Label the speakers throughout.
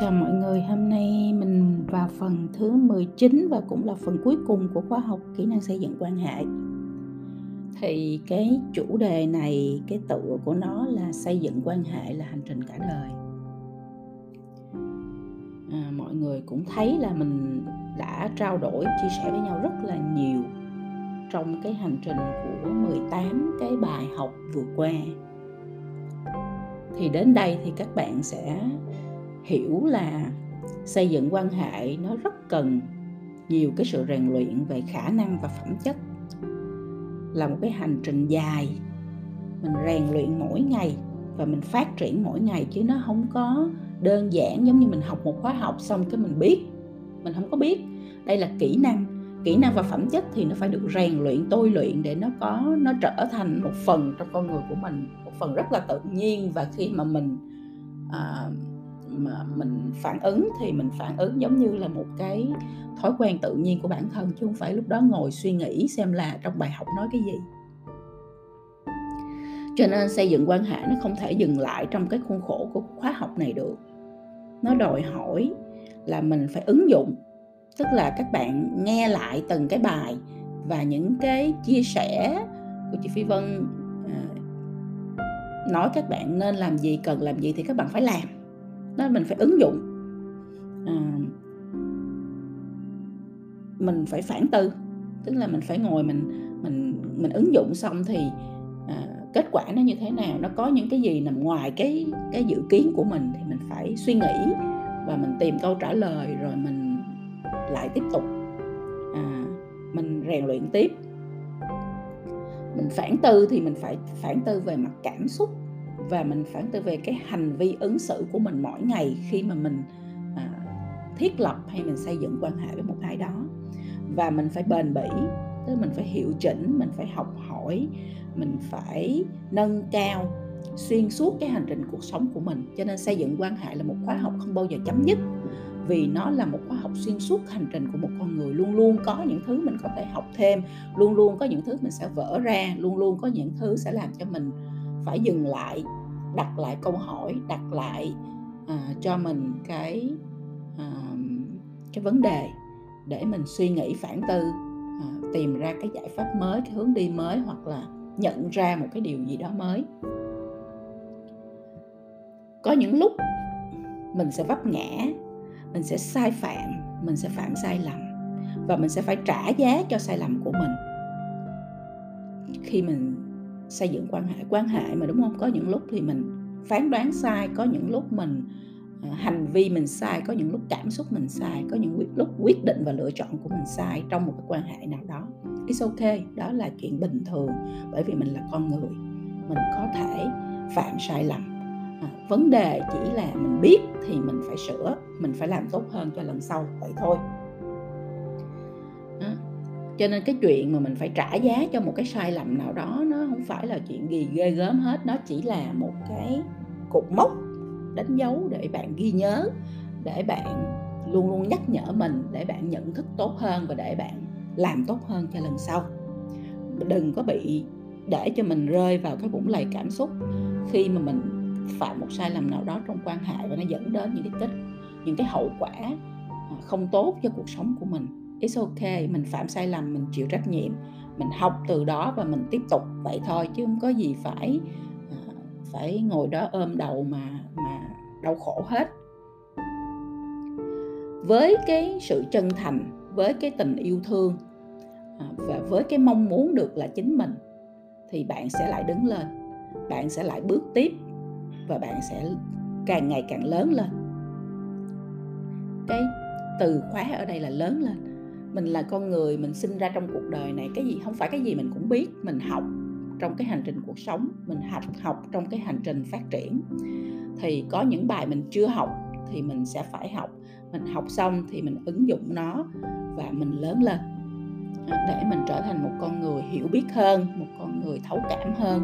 Speaker 1: Chào mọi người, hôm nay mình vào phần thứ 19 và cũng là phần cuối cùng của khóa học kỹ năng xây dựng quan hệ. Thì cái chủ đề này, cái tựa của nó là xây dựng quan hệ là hành trình cả đời. À, mọi người cũng thấy là mình đã trao đổi, chia sẻ với nhau rất là nhiều trong cái hành trình của 18 cái bài học vừa qua. Thì đến đây thì các bạn sẽ hiểu là xây dựng quan hệ nó rất cần nhiều cái sự rèn luyện về khả năng và phẩm chất. Là một cái hành trình dài. Mình rèn luyện mỗi ngày và mình phát triển mỗi ngày chứ nó không có đơn giản giống như mình học một khóa học xong cái mình biết. Mình không có biết. Đây là kỹ năng. Kỹ năng và phẩm chất thì nó phải được rèn luyện tôi luyện để nó có nó trở thành một phần trong con người của mình. Một phần rất là tự nhiên và khi mà mình uh, mà mình phản ứng thì mình phản ứng giống như là một cái thói quen tự nhiên của bản thân, chứ không phải lúc đó ngồi suy nghĩ xem là trong bài học nói cái gì. Cho nên xây dựng quan hệ nó không thể dừng lại trong cái khuôn khổ của khóa học này được. Nó đòi hỏi là mình phải ứng dụng, tức là các bạn nghe lại từng cái bài và những cái chia sẻ của chị phi vân à, nói các bạn nên làm gì, cần làm gì thì các bạn phải làm nên mình phải ứng dụng. À, mình phải phản tư tức là mình phải ngồi mình mình mình ứng dụng xong thì à, kết quả nó như thế nào nó có những cái gì nằm ngoài cái cái dự kiến của mình thì mình phải suy nghĩ và mình tìm câu trả lời rồi mình lại tiếp tục. À, mình rèn luyện tiếp. Mình phản tư thì mình phải phản tư về mặt cảm xúc và mình phản tư về cái hành vi ứng xử của mình mỗi ngày khi mà mình à, thiết lập hay mình xây dựng quan hệ với một ai đó. Và mình phải bền bỉ tức mình phải hiệu chỉnh mình phải học hỏi mình phải nâng cao xuyên suốt cái hành trình cuộc sống của mình. Cho nên xây dựng quan hệ là một khóa học không bao giờ chấm dứt vì nó là một khóa học xuyên suốt hành trình của một con người. Luôn luôn có những thứ mình có thể học thêm luôn luôn có những thứ mình sẽ vỡ ra luôn luôn có những thứ sẽ làm cho mình phải dừng lại đặt lại câu hỏi đặt lại uh, cho mình cái uh, cái vấn đề để mình suy nghĩ phản tư uh, tìm ra cái giải pháp mới cái hướng đi mới hoặc là nhận ra một cái điều gì đó mới. Có những lúc mình sẽ vấp ngã mình sẽ sai phạm mình sẽ phạm sai lầm và mình sẽ phải trả giá cho sai lầm của mình. Khi mình xây dựng quan hệ quan hệ mà đúng không? Có những lúc thì mình phán đoán sai có những lúc mình ờ, hành vi mình sai có những lúc cảm xúc mình sai có những lúc quyết định và lựa chọn của mình sai trong một cái quan hệ nào đó. It's okay đó là chuyện bình thường bởi vì mình là con người mình có thể phạm sai lầm. À, vấn đề chỉ là mình biết thì mình phải sửa mình phải làm tốt hơn cho lần sau vậy thôi. Ờ, cho nên cái chuyện mà mình phải trả giá cho một cái sai lầm nào đó, nó không phải là chuyện gì ghê gớm hết. Nó chỉ là một cái cột mốc đánh dấu để bạn ghi nhớ, để bạn luôn luôn nhắc nhở mình, để bạn nhận thức tốt hơn và để bạn làm tốt hơn cho lần sau. Đừng có bị để cho mình rơi vào cái vũng lầy cảm xúc khi mà mình phạm một sai lầm nào đó trong quan hệ và nó dẫn đến những cái kết, những cái hậu quả à, không tốt cho cuộc sống của mình it's okay, mình phạm sai lầm, mình chịu trách nhiệm. Mình học từ đó và mình tiếp tục vậy thôi, chứ không có gì phải ờ, phải ngồi đó ôm đầu mà mà đau khổ hết. Với cái sự chân thành, với cái tình yêu thương ờ, và với cái mong muốn được là chính mình, thì bạn sẽ lại đứng lên, bạn sẽ lại bước tiếp, và bạn sẽ càng ngày càng lớn lên. Cái từ khóa ở đây là lớn lên mình là con người mình sinh ra trong cuộc đời này cái gì không phải cái gì mình cũng biết mình học trong cái hành trình cuộc sống mình học học trong cái hành trình phát triển. Thì có những bài mình chưa học thì mình sẽ phải học. Mình học xong thì mình ứng dụng nó và mình lớn lên à, để mình trở thành một con người hiểu biết hơn một con người thấu cảm hơn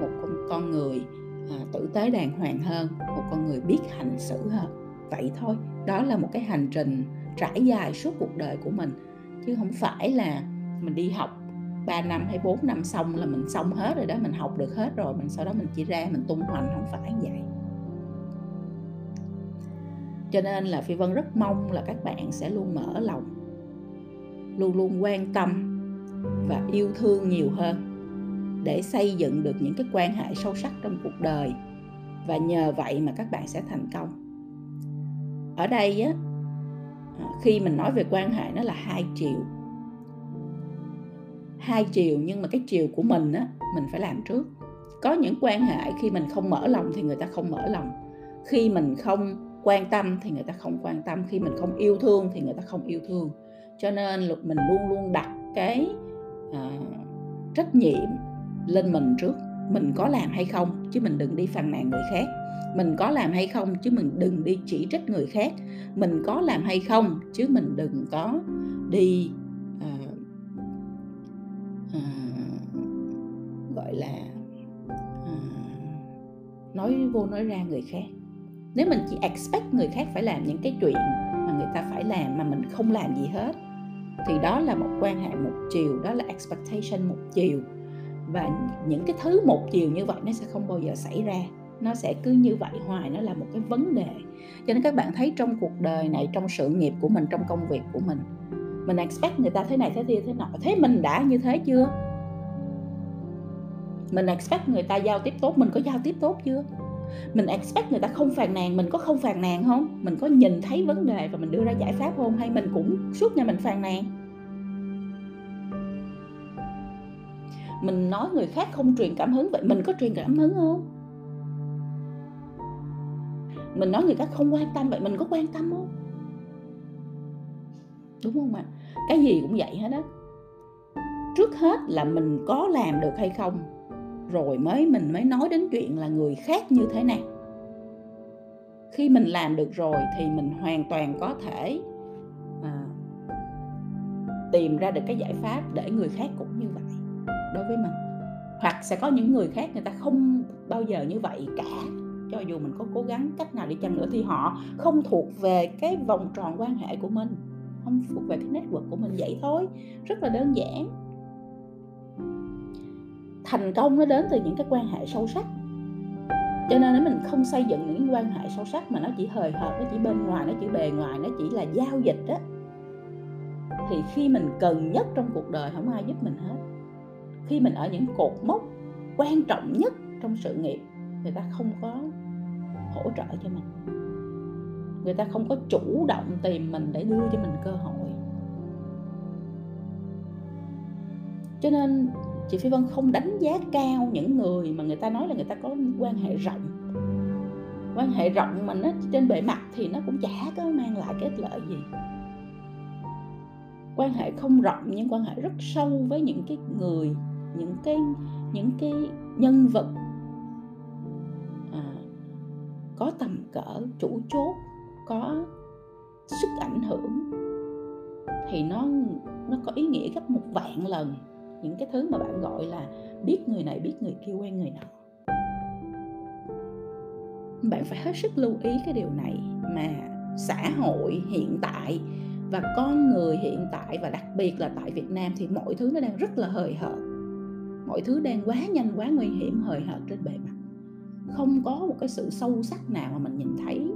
Speaker 1: một con, con người à, tử tế đàng hoàng hơn một con người biết hành xử hơn. Vậy thôi đó là một cái hành trình trải dài suốt cuộc đời của mình chứ không phải là mình đi học 3 năm hay 4 năm xong là mình xong hết rồi đó, mình học được hết rồi, mình sau đó mình chỉ ra mình tung hoành không phải vậy. Cho nên là phi vân rất mong là các bạn sẽ luôn mở lòng, luôn luôn quan tâm và yêu thương nhiều hơn để xây dựng được những cái quan hệ sâu sắc trong cuộc đời. Và nhờ vậy mà các bạn sẽ thành công. Ở đây á khi mình nói về quan hệ nó là hai chiều. Hai chiều nhưng mà cái chiều của mình á mình phải làm trước. Có những quan hệ khi mình không mở lòng thì người ta không mở lòng. Khi mình không quan tâm thì người ta không quan tâm. Khi mình không yêu thương thì người ta không yêu thương. Cho nên luật mình luôn luôn đặt cái uh, trách nhiệm lên mình trước mình có làm hay không chứ mình đừng đi phàn nàn người khác. Mình có làm hay không chứ mình đừng đi chỉ trích người khác. Mình có làm hay không chứ mình đừng có đi uh, uh, gọi là uh, nói vô nói ra người khác. Nếu mình chỉ expect người khác phải làm những cái chuyện mà người ta phải làm mà mình không làm gì hết thì đó là một quan hệ một chiều đó là expectation một chiều và những cái thứ một chiều như vậy nó sẽ không bao giờ xảy ra. Nó sẽ cứ như vậy hoài, nó là một cái vấn đề. Cho nên các bạn thấy trong cuộc đời này, trong sự nghiệp của mình, trong công việc của mình mình expect người ta thế này, thế kia, thế nọ. Thế mình đã như thế chưa? Mình expect người ta giao tiếp tốt, mình có giao tiếp tốt chưa? Mình expect người ta không phàn nàn, mình có không phàn nàn không? Mình có nhìn thấy vấn đề và mình đưa ra giải pháp không? Hay mình cũng suốt ngày mình phàn nàn? Mình nói người khác không truyền cảm hứng vậy mình có truyền cảm hứng không? Mình nói người khác không quan tâm vậy mình có quan tâm không? Đúng không ạ? Cái gì cũng vậy hết á. Trước hết là mình có làm được hay không rồi mới mình mới nói đến chuyện là người khác như thế nào. Khi mình làm được rồi thì mình hoàn toàn có thể à, tìm ra được cái giải pháp để người khác cũng như vậy đối với mình. Hoặc sẽ có những người khác, người ta không bao giờ như vậy cả. Cho dù mình có cố gắng cách nào đi chăng nữa thì họ không thuộc về cái vòng tròn quan hệ của mình, không thuộc về cái network của mình. Vậy thôi, rất là đơn giản. Thành công nó đến từ những cái quan hệ sâu sắc. Cho nên nếu mình không xây dựng những quan hệ sâu sắc mà nó chỉ hời hợt, nó chỉ bên ngoài, nó chỉ bề ngoài, nó chỉ là giao dịch đó thì khi mình cần nhất trong cuộc đời không ai giúp mình hết khi mình ở những cột mốc quan trọng nhất trong sự nghiệp, người ta không có hỗ trợ cho mình. Người ta không có chủ động tìm mình để đưa cho mình cơ hội. Cho nên chị phi vân không đánh giá cao những người mà người ta nói là người ta có quan hệ rộng. Quan hệ rộng mà nó trên bề mặt thì nó cũng chả có mang lại cái lợi gì. Quan hệ không rộng nhưng quan hệ rất sâu với những cái người những cái những cái nhân vật à, có tầm cỡ chủ chốt có sức ảnh hưởng thì nó nó có ý nghĩa gấp một vạn lần. Những cái thứ mà bạn gọi là biết người này biết người kia quen người nọ. Bạn phải hết sức lưu ý cái điều này mà xã hội hiện tại và con người hiện tại và đặc biệt là tại Việt Nam thì mọi thứ nó đang rất là hời hợt mọi thứ đang quá nhanh quá nguy hiểm hời hợt trên bề mặt. Không có một cái sự sâu sắc nào mà mình nhìn thấy.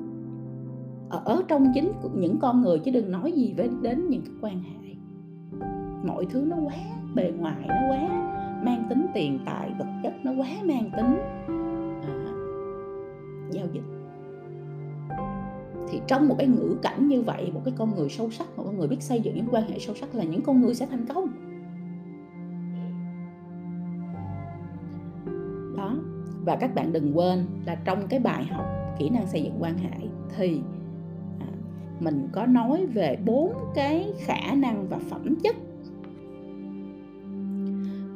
Speaker 1: Ở trong chính những con người chứ đừng nói gì với đến những cái quan hệ. Mọi thứ nó quá bề ngoài nó quá mang tính tiền tài vật chất nó quá mang tính à, giao dịch. Thì trong một cái ngữ cảnh như vậy một cái con người sâu sắc một con người biết xây dựng những quan hệ sâu sắc là những con người sẽ thành công. Và các bạn đừng quên là trong cái bài học kỹ năng xây dựng quan hệ thì à, mình có nói về bốn cái khả năng và phẩm chất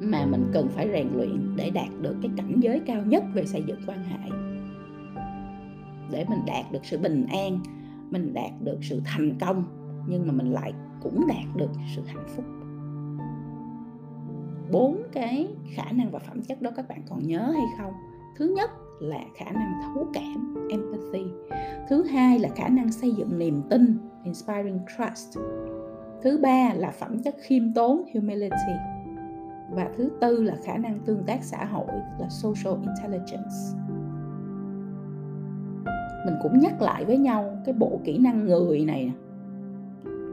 Speaker 1: mà mình cần phải rèn luyện để đạt được cái cảnh giới cao nhất về xây dựng quan hệ. Để mình đạt được sự bình an, mình đạt được sự thành công, nhưng mà mình lại cũng đạt được sự hạnh phúc. Bốn cái khả năng và phẩm chất đó các bạn còn nhớ hay không? Thứ nhất là khả năng thấu cảm, empathy. Thứ hai là khả năng xây dựng niềm tin, inspiring trust. Thứ ba là phẩm chất khiêm tốn, humility. Và thứ tư là khả năng tương tác xã hội, là social intelligence. Mình cũng nhắc lại với nhau cái bộ kỹ năng người này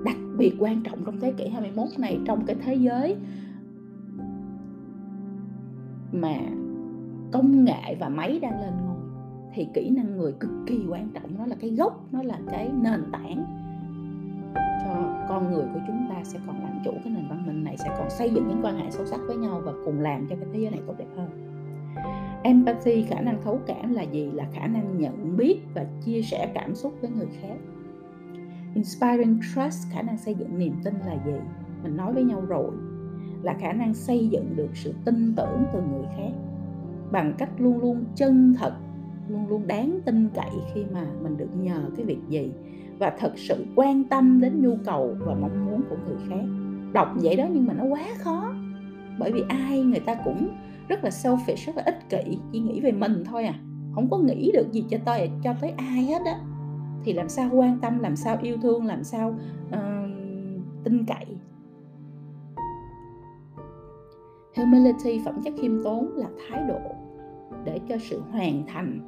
Speaker 1: đặc biệt quan trọng trong thế kỷ 21 này, trong cái thế giới mà công nghệ và máy đang lên ngôi, thì kỹ năng người cực kỳ quan trọng. Nó là cái gốc, nó là cái nền tảng cho con người của chúng ta sẽ còn làm chủ cái nền văn minh này, sẽ còn xây dựng những quan hệ sâu sắc với nhau và cùng làm cho cái thế giới này tốt đẹp hơn. Empathy, khả năng thấu cảm là gì? Là khả năng nhận biết và chia sẻ cảm xúc với người khác. Inspiring trust, khả năng xây dựng niềm tin là gì? Mình nói với nhau rồi. Là khả năng xây dựng được sự tin tưởng từ người khác bằng cách luôn luôn chân thật luôn luôn đáng tin cậy khi mà mình được nhờ cái việc gì và thật sự quan tâm đến nhu cầu và mong muốn của người khác. Đọc vậy đó nhưng mà nó quá khó bởi vì ai người ta cũng rất là selfish rất là ích kỷ chỉ nghĩ về mình thôi à. Không có nghĩ được gì cho tôi cho tới ai hết á. Thì làm sao quan tâm làm sao yêu thương làm sao uh, tin cậy? Humility phẩm chất khiêm tốn là thái độ để cho sự hoàn thành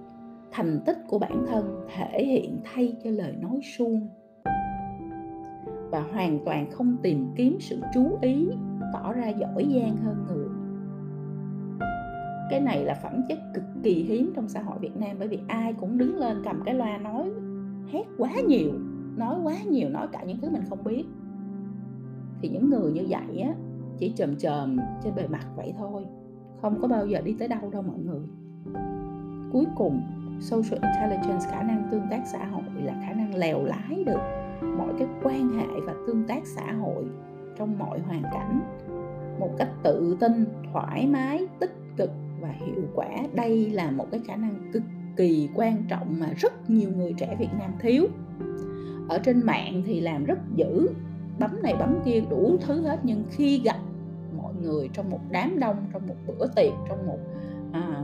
Speaker 1: thành tích của bản thân thể hiện thay cho lời nói suông. Và hoàn toàn không tìm kiếm sự chú ý, tỏ ra giỏi giang hơn người. Cái này là phẩm chất cực kỳ hiếm trong xã hội Việt Nam bởi vì ai cũng đứng lên cầm cái loa nói hét quá nhiều, nói quá nhiều, nói cả những thứ mình không biết. Thì những người như vậy á, chỉ chồm chồm trên bề mặt vậy thôi, không có bao giờ đi tới đâu đâu mọi người cuối cùng social intelligence khả năng tương tác xã hội là khả năng lèo lái được mọi cái quan hệ và tương tác xã hội trong mọi hoàn cảnh một cách tự tin thoải mái tích cực và hiệu quả. Đây là một cái khả năng cực kỳ quan trọng mà rất nhiều người trẻ Việt Nam thiếu. Ở trên mạng thì làm rất dữ bấm này bấm kia đủ thứ hết nhưng khi gặp mọi người trong một đám đông trong một bữa tiệc trong một à,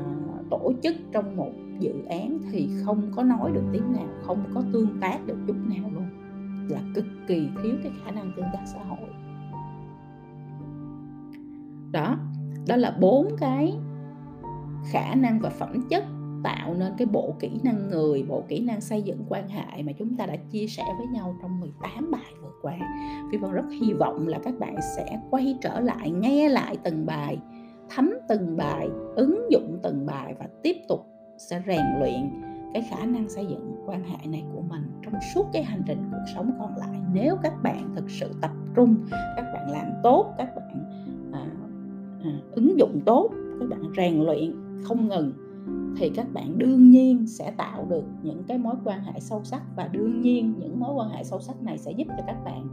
Speaker 1: tổ chức trong một dự án thì không có nói được tiếng nào không có tương tác được chút nào luôn là cực kỳ thiếu cái khả năng tương tác xã hội đó đó là bốn cái khả năng và phẩm chất tạo nên cái bộ kỹ năng người, bộ kỹ năng xây dựng quan hệ mà chúng ta đã chia sẻ với nhau trong 18 bài vừa qua. Phi Vân rất hy vọng là các bạn sẽ quay trở lại, nghe lại từng bài, thấm từng bài, ứng dụng từng bài và tiếp tục sẽ rèn luyện cái khả năng xây dựng quan hệ này của mình trong suốt cái hành trình cuộc sống còn lại. Nếu các bạn thực sự tập trung các bạn làm tốt các bạn à, à, ứng dụng tốt các bạn rèn luyện không ngừng thì các bạn đương nhiên sẽ tạo được những cái mối quan hệ sâu sắc và đương nhiên những mối quan hệ sâu sắc này sẽ giúp cho các bạn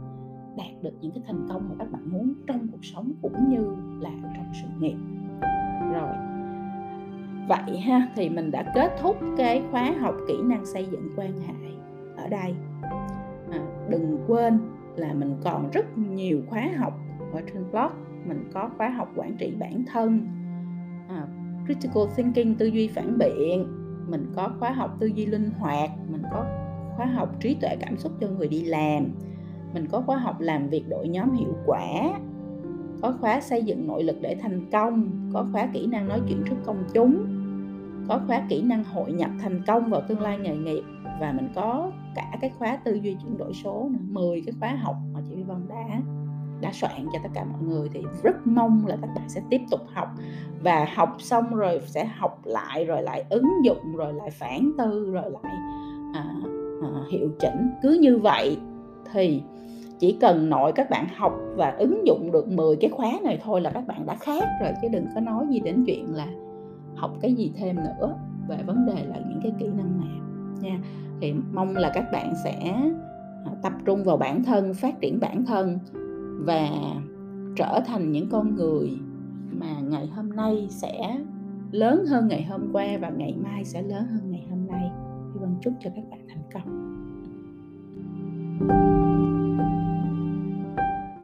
Speaker 1: đạt được những cái thành công mà các bạn muốn trong cuộc sống cũng như là trong sự nghiệp. Rồi. Vậy ha thì mình đã kết thúc cái khóa học kỹ năng xây dựng quan hệ ở đây. À, đừng quên là mình còn rất nhiều khóa học ở trên blog. Mình có khóa học quản trị bản thân à, critical thinking tư duy phản biện. Mình có khóa học tư duy linh hoạt. Mình có khóa học trí tuệ cảm xúc cho người đi làm mình có khóa học làm việc đội nhóm hiệu quả có khóa xây dựng nội lực để thành công có khóa kỹ năng nói chuyện trước công chúng có khóa kỹ năng hội nhập thành công vào tương lai nghề nghiệp và mình có cả cái khóa tư duy chuyển đổi số nữa, 10 cái khóa học mà chị Vân đã đã soạn cho tất cả mọi người. Thì rất mong là các bạn sẽ tiếp tục học và học xong rồi sẽ học lại rồi lại ứng dụng rồi lại phản tư rồi lại à, à, hiệu chỉnh. Cứ như vậy thì chỉ cần nội các bạn học và ứng dụng được 10 cái khóa này thôi là các bạn đã khác rồi, chứ đừng có nói gì đến chuyện là học cái gì thêm nữa về vấn đề là những cái kỹ năng nào, nha thì mong là các bạn sẽ à, tập trung vào bản thân, phát triển bản thân và trở thành những con người mà ngày hôm nay sẽ lớn hơn ngày hôm qua và ngày mai sẽ lớn hơn ngày hôm nay. Hy vọng chúc cho các bạn thành công. thank you